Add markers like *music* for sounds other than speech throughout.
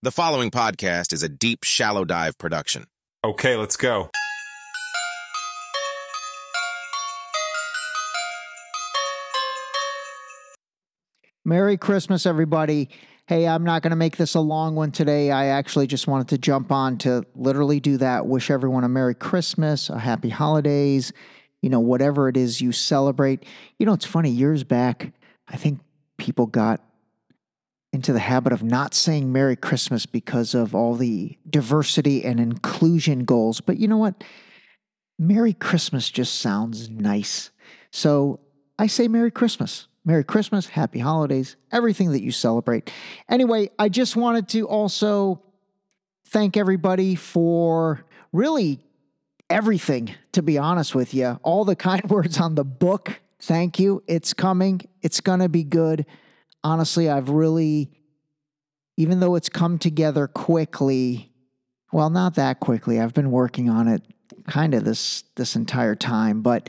The following podcast is a deep, shallow dive production. Okay, let's go. Merry Christmas, everybody. Hey, I'm not going to make this a long one today. I actually just wanted to jump on to literally do that. Wish everyone a Merry Christmas, a Happy Holidays, you know, whatever it is you celebrate. You know, it's funny, years back, I think people got into the habit of not saying Merry Christmas because of all the diversity and inclusion goals. But you know what? Merry Christmas just sounds nice. So I say Merry Christmas. Merry Christmas, Happy Holidays, everything that you celebrate. Anyway, I just wanted to also thank everybody for really everything, to be honest with you. All the kind *laughs* words on the book. Thank you. It's coming, it's going to be good. Honestly, I've really, even though it's come together quickly, well, not that quickly. I've been working on it kind of this this entire time, but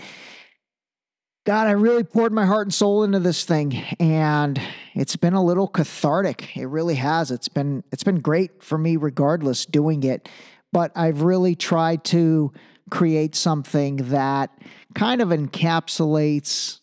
God, I really poured my heart and soul into this thing and it's been a little cathartic. It really has. It's been it's been great for me regardless doing it, but I've really tried to create something that kind of encapsulates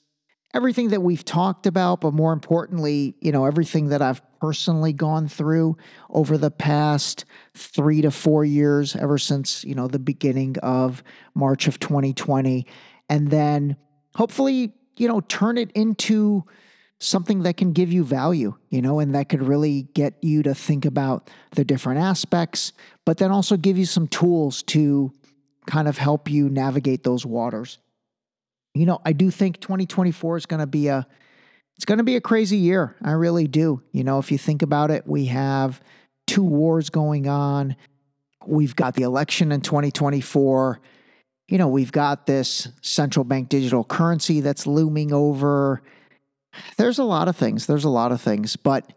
everything that we've talked about, but more importantly, you know, everything that I've personally gone through over the past three to four years, ever since, you know, the beginning of March of 2020. And then hopefully, you know, turn it into something that can give you value, you know, and that could really get you to think about the different aspects, but then also give you some tools to kind of help you navigate those waters. You know, I do think 2024 is going to be a it's going to be a crazy year. I really do. You know, if you think about it, we have two wars going on. We've got the election in 2024 you know, we've got this central bank digital currency that's looming over. There's a lot of things. There's a lot of things. But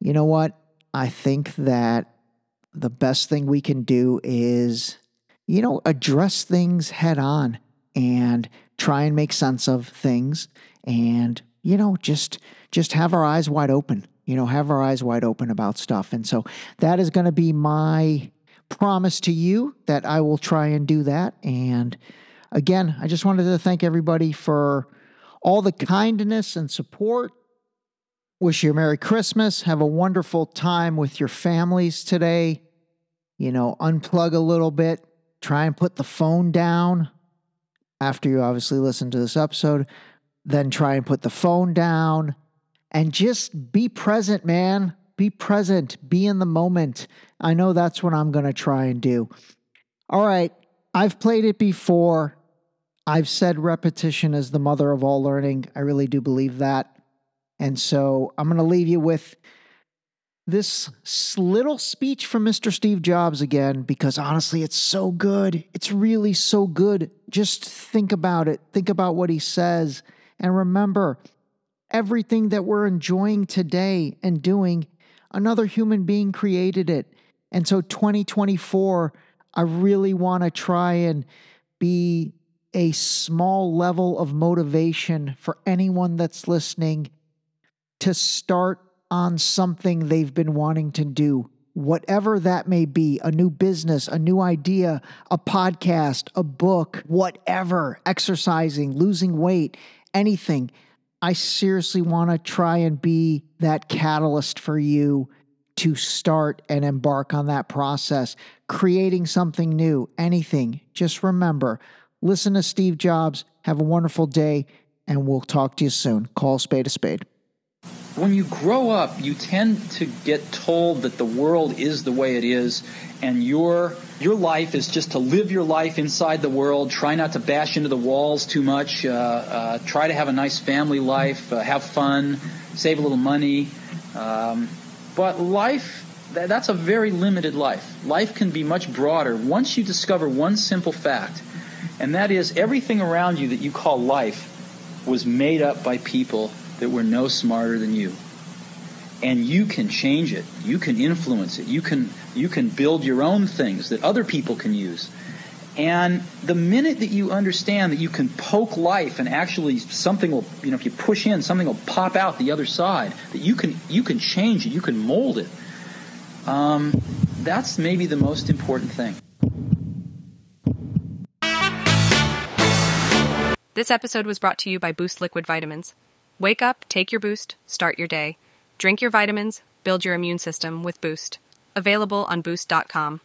you know what? I think that the best thing we can do is, you know, address things head on and try and make sense of things and, you know, just just have our eyes wide open. You know, have our eyes wide open about stuff. And so that is going to be my promise to you that I will try and do that. And again, I just wanted to thank everybody for all the kindness and support. Wish you a Merry Christmas. Have a wonderful time with your families today. You know, unplug a little bit, try and put the phone down after you obviously listen to this episode. Then try and put the phone down and just be present, man. Be present, be in the moment. I know that's what I'm going to try and do. All right, I've played it before. I've said repetition is the mother of all learning. I really do believe that. And so I'm going to leave you with this little speech from Mr. Steve Jobs again, because honestly, it's so good. It's really so good. Just think about it. Think about what he says. And remember, everything that we're enjoying today and doing Another human being created it. And so 2024, I really want to try and be a small level of motivation for anyone that's listening to start on something they've been wanting to do, whatever that may be a new business, a new idea, a podcast, a book, whatever, exercising, losing weight, anything. I seriously want to try and be that catalyst for you to start and embark on that process, creating something new, anything. Just remember, listen to Steve Jobs. Have a wonderful day, and we'll talk to you soon. Call spade a spade. When you grow up, you tend to get told that the world is the way it is, and your your life is just to live your life inside the world. Try not to bash into the walls too much. Uh, uh, try to have a nice family life. Uh, have fun. Save a little money. Um, but life, that, that's a very limited life. Life can be much broader once you discover one simple fact, and that is everything around you that you call life was made up by people that we're no smarter than you. And you can change it. You can influence it. You can you can build your own things that other people can use. And the minute that you understand that you can poke life and actually something will you know if you push in something will pop out the other side that you can you can change it. You can mold it. Um, that's maybe the most important thing. This episode was brought to you by Boost Liquid Vitamins. Wake up, take your boost, start your day. Drink your vitamins, build your immune system with Boost. Available on boost.com.